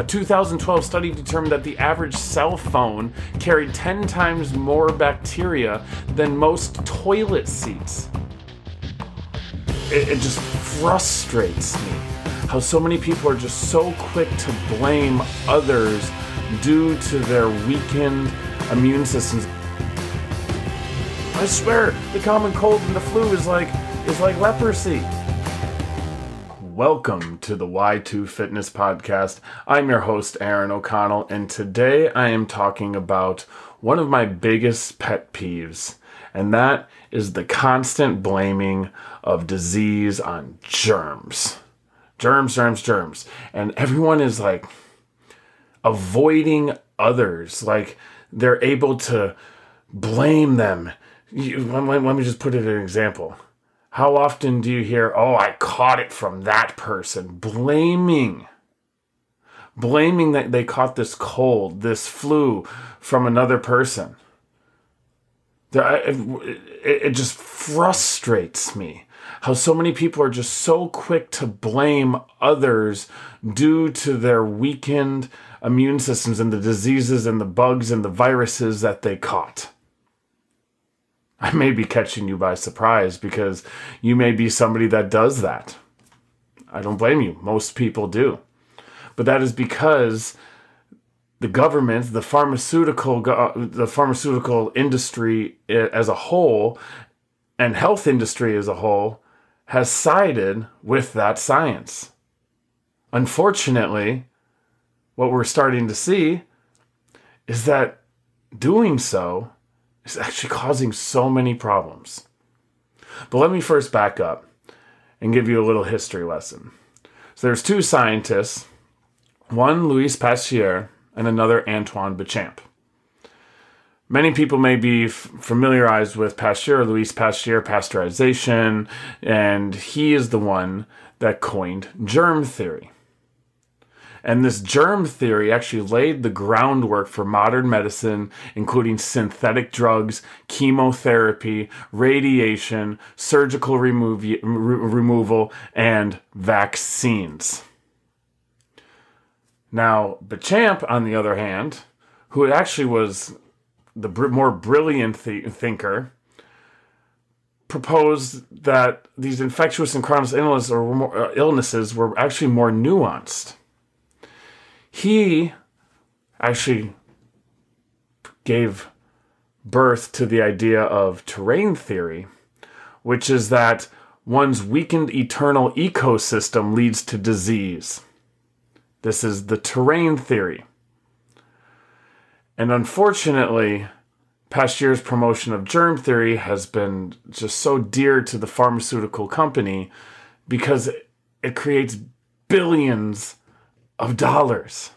A 2012 study determined that the average cell phone carried 10 times more bacteria than most toilet seats. It, it just frustrates me how so many people are just so quick to blame others due to their weakened immune systems. I swear, the common cold and the flu is like is like leprosy. Welcome to the Y2 Fitness Podcast. I'm your host, Aaron O'Connell, and today I am talking about one of my biggest pet peeves, and that is the constant blaming of disease on germs. Germs, germs, germs. And everyone is like avoiding others. Like they're able to blame them. You, let, let me just put it in an example how often do you hear, oh, I caught it from that person? Blaming. Blaming that they caught this cold, this flu from another person. It just frustrates me how so many people are just so quick to blame others due to their weakened immune systems and the diseases and the bugs and the viruses that they caught. I may be catching you by surprise because you may be somebody that does that. I don't blame you. Most people do. But that is because the government, the pharmaceutical the pharmaceutical industry as a whole and health industry as a whole has sided with that science. Unfortunately, what we're starting to see is that doing so is actually causing so many problems. But let me first back up and give you a little history lesson. So there's two scientists, one Louis Pasteur and another Antoine Bechamp. Many people may be f- familiarized with Pasteur, Louis Pasteur, pasteurization, and he is the one that coined germ theory. And this germ theory actually laid the groundwork for modern medicine, including synthetic drugs, chemotherapy, radiation, surgical remo- removal, and vaccines. Now, Bechamp, on the other hand, who actually was the br- more brilliant th- thinker, proposed that these infectious and chronic illnesses, or more, uh, illnesses were actually more nuanced he actually gave birth to the idea of terrain theory, which is that one's weakened eternal ecosystem leads to disease. This is the terrain theory. And unfortunately, Pasteur's promotion of germ theory has been just so dear to the pharmaceutical company because it creates billions of dollars.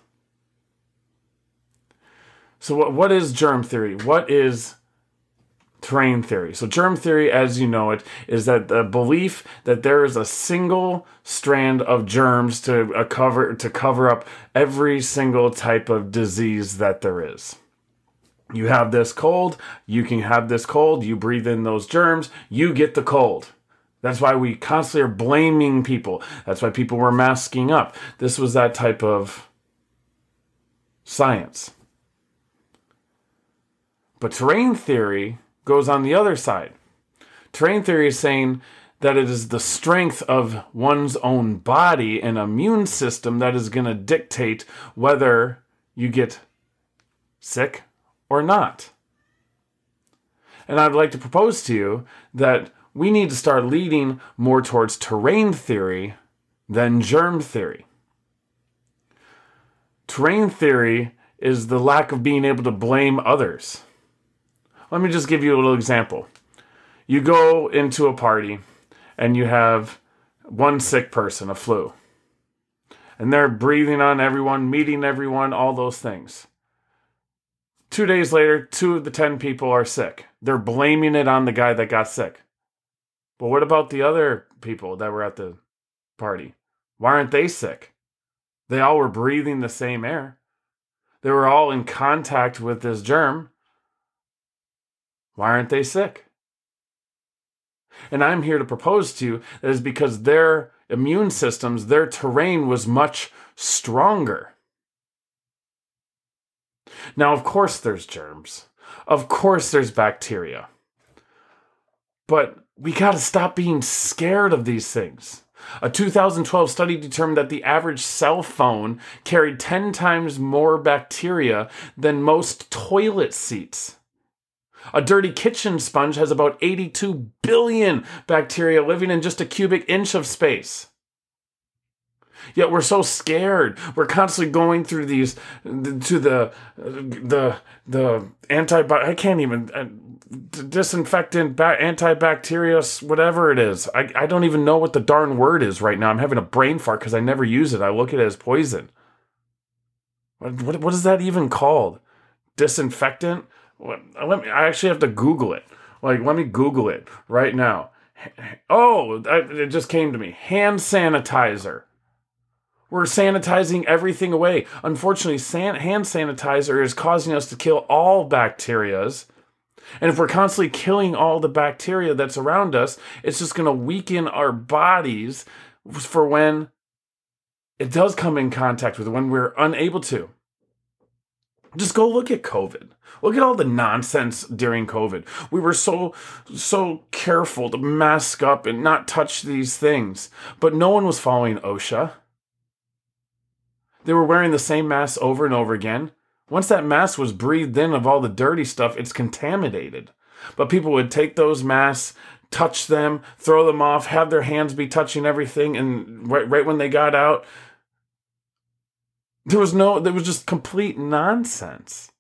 So, what, what is germ theory? What is terrain theory? So, germ theory, as you know it, is that the belief that there is a single strand of germs to uh, cover to cover up every single type of disease that there is. You have this cold, you can have this cold, you breathe in those germs, you get the cold. That's why we constantly are blaming people. That's why people were masking up. This was that type of science. But terrain theory goes on the other side. Terrain theory is saying that it is the strength of one's own body and immune system that is going to dictate whether you get sick or not. And I'd like to propose to you that we need to start leading more towards terrain theory than germ theory. Terrain theory is the lack of being able to blame others. Let me just give you a little example. You go into a party and you have one sick person, a flu, and they're breathing on everyone, meeting everyone, all those things. Two days later, two of the 10 people are sick. They're blaming it on the guy that got sick. But what about the other people that were at the party? Why aren't they sick? They all were breathing the same air. They were all in contact with this germ. Why aren't they sick? And I'm here to propose to you that is because their immune systems, their terrain was much stronger. Now, of course, there's germs. Of course, there's bacteria. But we got to stop being scared of these things. A 2012 study determined that the average cell phone carried 10 times more bacteria than most toilet seats. A dirty kitchen sponge has about 82 billion bacteria living in just a cubic inch of space. Yet we're so scared. We're constantly going through these to the the the antibiotic. I can't even uh, disinfectant, antibacterial, whatever it is. I, I don't even know what the darn word is right now. I'm having a brain fart because I never use it. I look at it as poison. What, what, what is that even called? Disinfectant? let me. I actually have to Google it. Like, let me Google it right now. Oh, it just came to me. Hand sanitizer. We're sanitizing everything away. Unfortunately, san- hand sanitizer is causing us to kill all bacterias. And if we're constantly killing all the bacteria that's around us, it's just going to weaken our bodies for when it does come in contact with when we're unable to. Just go look at COVID. Look at all the nonsense during COVID. We were so so careful to mask up and not touch these things, but no one was following OSHA. They were wearing the same mask over and over again. Once that mask was breathed in of all the dirty stuff, it's contaminated. But people would take those masks, touch them, throw them off, have their hands be touching everything, and right, right when they got out, there was no, there was just complete nonsense.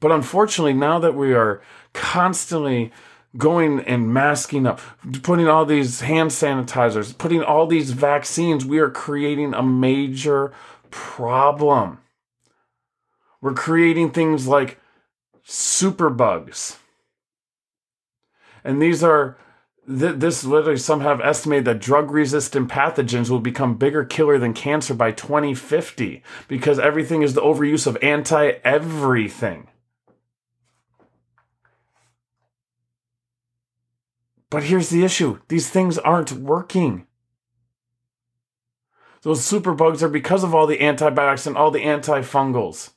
But unfortunately, now that we are constantly going and masking up, putting all these hand sanitizers, putting all these vaccines, we are creating a major problem. We're creating things like superbugs. And these are this literally some have estimated that drug resistant pathogens will become bigger killer than cancer by 2050 because everything is the overuse of anti everything. But here's the issue these things aren't working. Those superbugs are because of all the antibiotics and all the antifungals.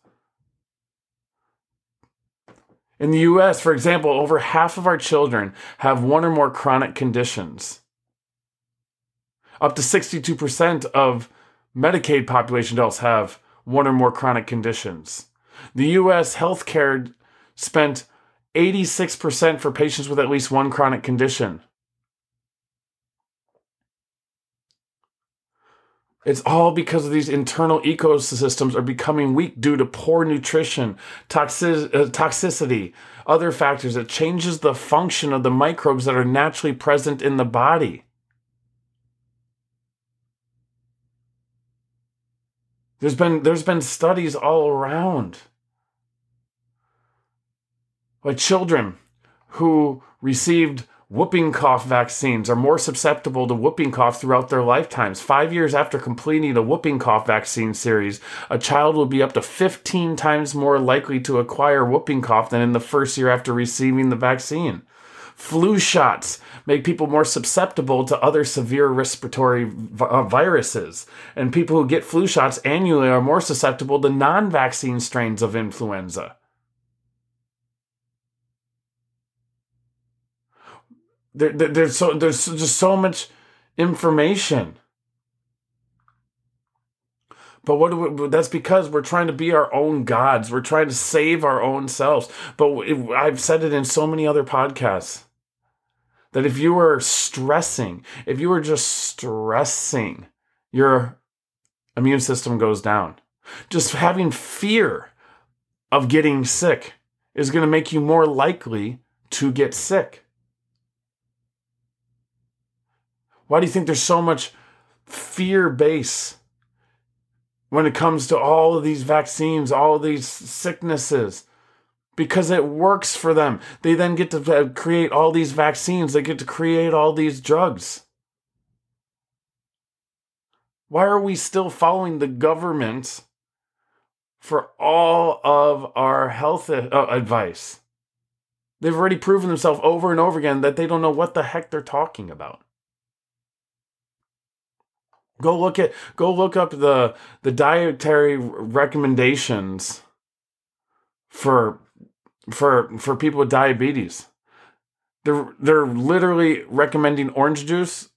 In the US, for example, over half of our children have one or more chronic conditions. Up to 62% of Medicaid population adults have one or more chronic conditions. The US healthcare spent 86% for patients with at least one chronic condition. It's all because of these internal ecosystems are becoming weak due to poor nutrition, toxic, uh, toxicity, other factors. It changes the function of the microbes that are naturally present in the body. There's been there's been studies all around. Like children who received whooping cough vaccines are more susceptible to whooping cough throughout their lifetimes. Five years after completing a whooping cough vaccine series, a child will be up to 15 times more likely to acquire whooping cough than in the first year after receiving the vaccine. Flu shots make people more susceptible to other severe respiratory uh, viruses. And people who get flu shots annually are more susceptible to non vaccine strains of influenza. There, there, there's so there's just so much information. But what we, that's because we're trying to be our own gods. We're trying to save our own selves. But it, I've said it in so many other podcasts that if you were stressing, if you were just stressing, your immune system goes down. Just having fear of getting sick is going to make you more likely to get sick. Why do you think there's so much fear base when it comes to all of these vaccines, all of these sicknesses? Because it works for them. They then get to uh, create all these vaccines, they get to create all these drugs. Why are we still following the government for all of our health uh, advice? They've already proven themselves over and over again that they don't know what the heck they're talking about. Go look at go look up the the dietary recommendations for for for people with diabetes. They're they're literally recommending orange juice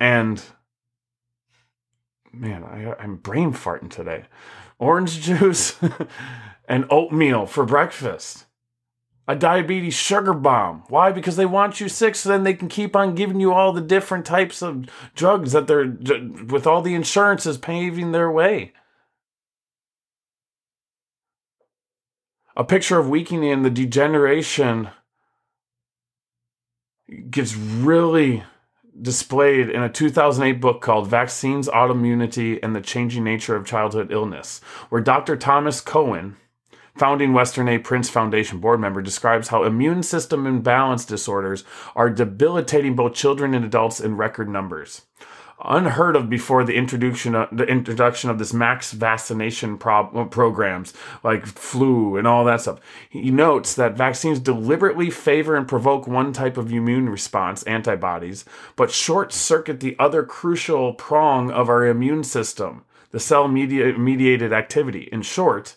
and man, I, I'm brain farting today. Orange juice and oatmeal for breakfast. A diabetes sugar bomb. Why? Because they want you sick so then they can keep on giving you all the different types of drugs that they're, with all the insurances paving their way. A picture of weakening and the degeneration gets really displayed in a 2008 book called Vaccines, Autoimmunity, and the Changing Nature of Childhood Illness, where Dr. Thomas Cowan, founding Weston A Price Foundation board member, describes how immune system imbalance disorders are debilitating both children and adults in record numbers unheard of before the introduction of, the introduction of this max vaccination uh, programs like flu and all that stuff. He notes that vaccines deliberately favor and provoke one type of immune response, antibodies, but short circuit the other crucial prong of our immune system, the cell mediated activity. In short,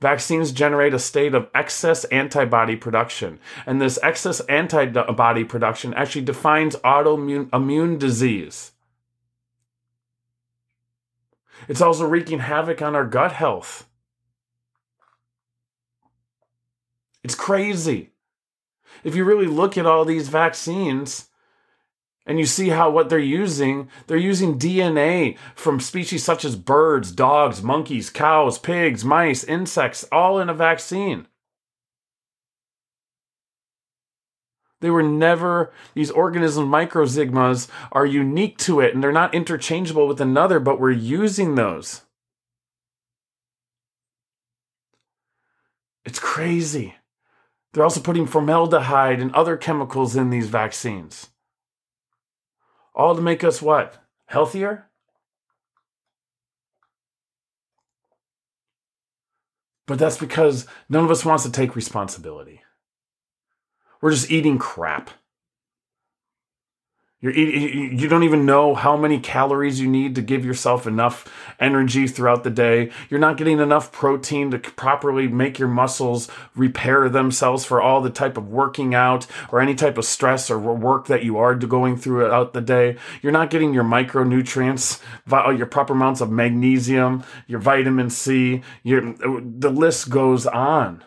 Vaccines generate a state of excess antibody production, and this excess antibody production actually defines autoimmune immune disease. It's also wreaking havoc on our gut health. It's crazy. If you really look at all these vaccines and you see how what they're using, they're using DNA from species such as birds, dogs, monkeys, cows, pigs, mice, insects, all in a vaccine. They were never, these organisms, microzymas, are unique to it and they're not interchangeable with another, but we're using those. It's crazy. They're also putting formaldehyde and other chemicals in these vaccines. All to make us what? Healthier? But that's because none of us wants to take responsibility. We're just eating crap. You're you don't even know how many calories you need to give yourself enough energy throughout the day. You're not getting enough protein to properly make your muscles repair themselves for all the type of working out or any type of stress or work that you are going throughout the day. You're not getting your micronutrients, uh, your proper amounts of magnesium, your vitamin C. Your, uh, the list goes on.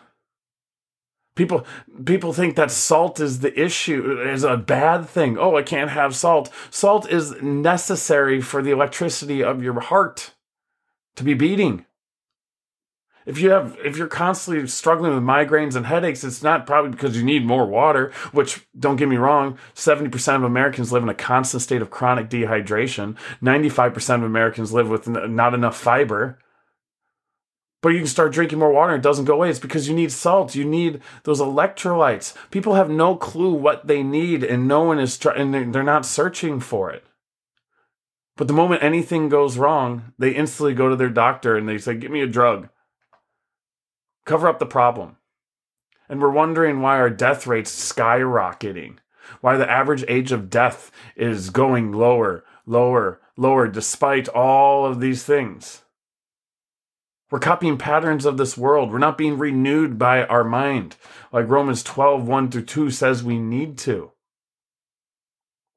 People people think that salt is the issue, is a bad thing. Oh, I can't have salt. Salt is necessary for the electricity of your heart to be beating. If you have if you're constantly struggling with migraines and headaches, it's not probably because you need more water, which don't get me wrong, 70% of Americans live in a constant state of chronic dehydration. 95% of Americans live with not enough fiber but you can start drinking more water and it doesn't go away. It's because you need salt. You need those electrolytes. People have no clue what they need and no one is trying, and they're not searching for it. But the moment anything goes wrong, they instantly go to their doctor and they say, Give me a drug. Cover up the problem. And we're wondering why our death rate's skyrocketing, why the average age of death is going lower, lower, lower, despite all of these things. We're copying patterns of this world. We're not being renewed by our mind, like Romans 12, 1 through 2 says we need to.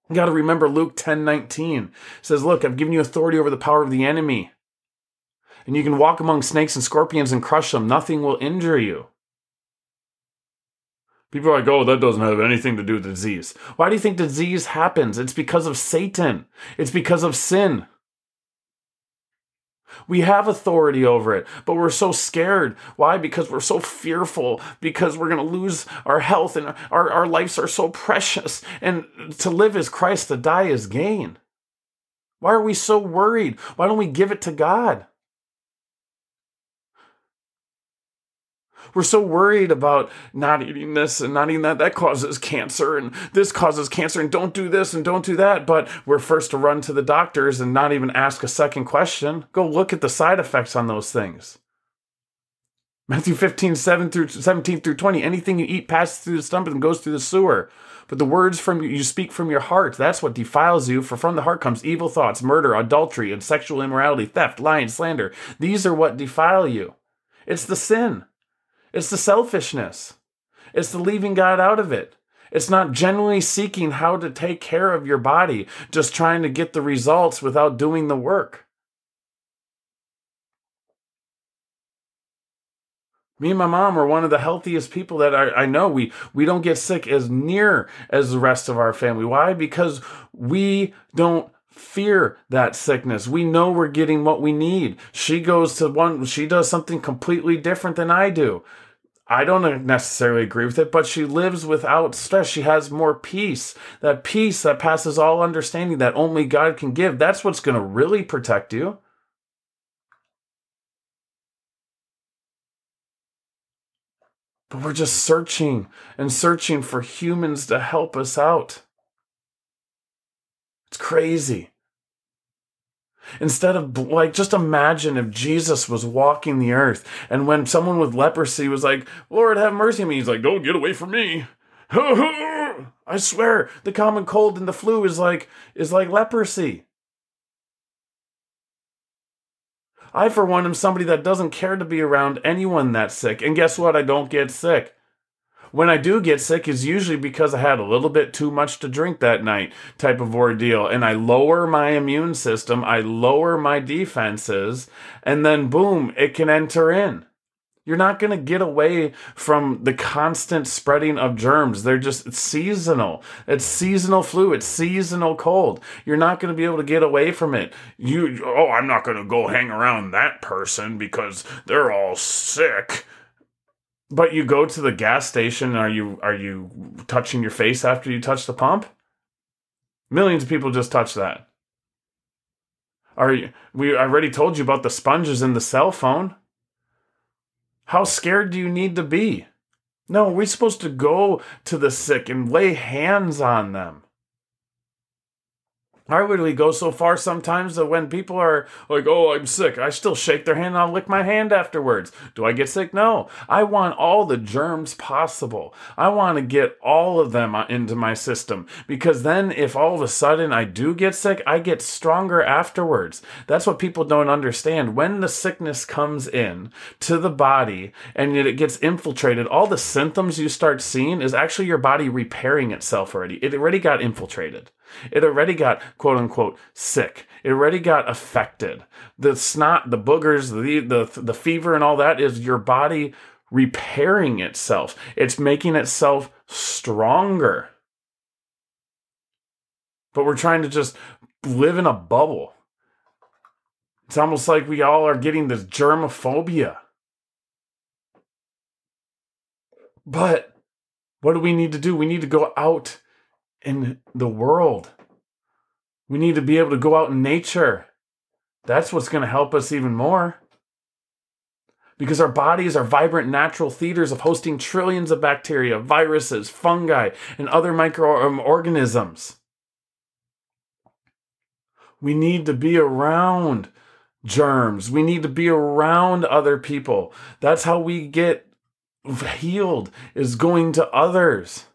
You got to remember Luke 10 19 says, Look, I've given you authority over the power of the enemy. And you can walk among snakes and scorpions and crush them. Nothing will injure you. People are like, oh, that doesn't have anything to do with disease. Why do you think disease happens? It's because of Satan, it's because of sin. We have authority over it, but we're so scared. Why? Because we're so fearful, because we're going to lose our health and our, our lives are so precious. And to live is Christ, to die is gain. Why are we so worried? Why don't we give it to God? We're so worried about not eating this and not eating that. That causes cancer and this causes cancer and don't do this and don't do that. But we're first to run to the doctors and not even ask a second question. Go look at the side effects on those things. Matthew 15, 7 through 17 through 20. Anything you eat passes through the stomach and goes through the sewer. But the words from you speak from your heart, that's what defiles you. For from the heart comes evil thoughts, murder, adultery, and sexual immorality, theft, lying, slander. These are what defile you. It's the sin. It's the selfishness. It's the leaving God out of it. It's not genuinely seeking how to take care of your body, just trying to get the results without doing the work. Me and my mom are one of the healthiest people that I, I, know. We we don't get sick as near as the rest of our family. Why? Because we don't fear that sickness. We know we're getting what we need. She goes to one she does something completely different than I do. I don't necessarily agree with it, but she lives without stress. She has more peace. That peace that passes all understanding that only God can give. That's what's going to really protect you. But we're just searching and searching for humans to help us out. It's crazy. Instead of like, just imagine if Jesus was walking the earth and when someone with leprosy was like, Lord, have mercy on me, he's like, don't get away from me. I swear, the common cold and the flu is like is like leprosy. I, for one, am somebody that doesn't care to be around anyone that's sick. And guess what? I don't get sick. When I do get sick is usually because I had a little bit too much to drink that night type of ordeal. And I lower my immune system, I lower my defenses, and then boom, it can enter in. You're not going to get away from the constant spreading of germs. They're just it's seasonal. It's seasonal flu. It's seasonal cold. You're not going to be able to get away from it. You oh, I'm not going to go hang around that person because they're all sick. But you go to the gas station. Are you are you touching your face after you touch the pump? Millions of people just touch that. Are you, we I already told you about the sponges in the cell phone? How scared do you need to be? No, we're supposed to go to the sick and lay hands on them. I really go so far sometimes that when people are like, oh, I'm sick, I still shake their hand and I'll lick my hand afterwards. Do I get sick? No. I want all the germs possible. I want to get all of them uh, into my system because then if all of a sudden I do get sick, I get stronger afterwards. That's what people don't understand. When the sickness comes in to the body and it gets infiltrated, all the symptoms you start seeing is actually your body repairing itself already. It already got infiltrated. It already got quote unquote sick. It already got affected. The snot, the boogers, the, the, the fever and all that is your body repairing itself. It's making itself stronger. But we're trying to just live in a bubble. It's almost like we all are getting this germophobia. But what do we need to do? We need to go out in the world. We need to be able to go out in nature. That's what's going to help us even more. Because our bodies are vibrant natural theaters of hosting trillions of bacteria, viruses, fungi, and other microorganisms. We need to be around germs. We need to be around other people. That's how we get healed, is going to others.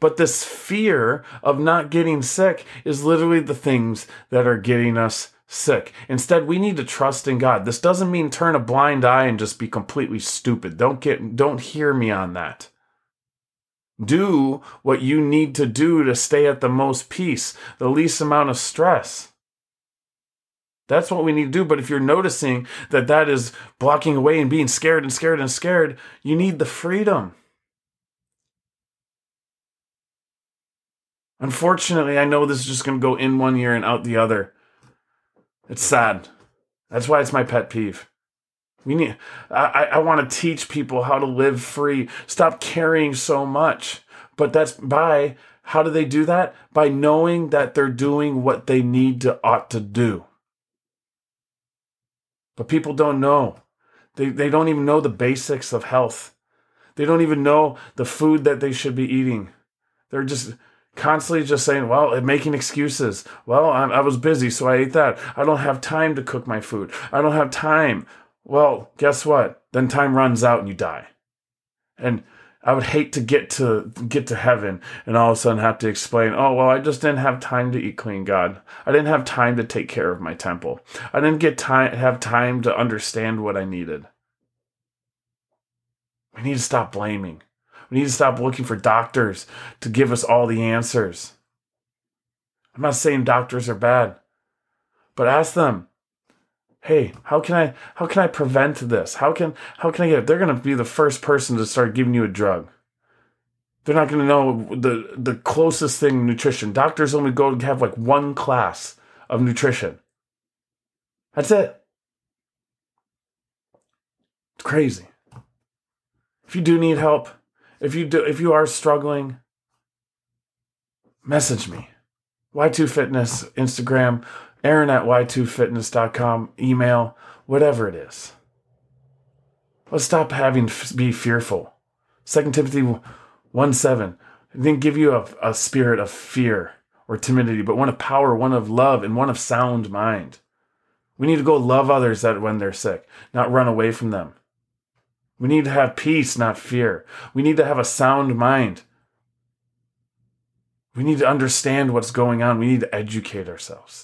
But this fear of not getting sick is literally the things that are getting us sick. Instead, we need to trust in God. This doesn't mean turn a blind eye and just be completely stupid. Don't get don't hear me on that. Do what you need to do to stay at the most peace, the least amount of stress. That's what we need to do. But if you're noticing that that is blocking away and being scared and scared and scared, you need the freedom. Unfortunately, I know this is just going to go in one ear and out the other. It's sad. That's why it's my pet peeve. We need. I, I want to teach people how to live free. Stop carrying so much. But that's by how do they do that? By knowing that they're doing what they need to ought to do. But people don't know. They they don't even know the basics of health. They don't even know the food that they should be eating. They're just constantly just saying, well, making excuses. Well, I, I was busy, so I ate that. I don't have time to cook my food. I don't have time. Well, guess what? Then time runs out and you die. And I would hate to get to get to heaven and all of a sudden have to explain, oh well, I just didn't have time to eat clean, God. I didn't have time to take care of my temple. I didn't get time have time to understand what I needed. We need to stop blaming. We need to stop looking for doctors to give us all the answers. I'm not saying doctors are bad, but ask them, hey, how can I how can I prevent this? How can how can I get it? They're gonna be the first person to start giving you a drug. They're not gonna know the the closest thing nutrition. Doctors only go to have like one class of nutrition. That's it. It's crazy. If you do need help, if you do if you are struggling, message me. Y2 Fitness, Instagram, Aaron at y2fitness.com, email, whatever it is. Let's stop having be fearful. 2 Timothy 1 7 didn't give you a, a spirit of fear or timidity, but one of power, one of love, and one of sound mind. We need to go love others that when they're sick, not run away from them. We need to have peace, not fear. We need to have a sound mind. We need to understand what's going on. We need to educate ourselves.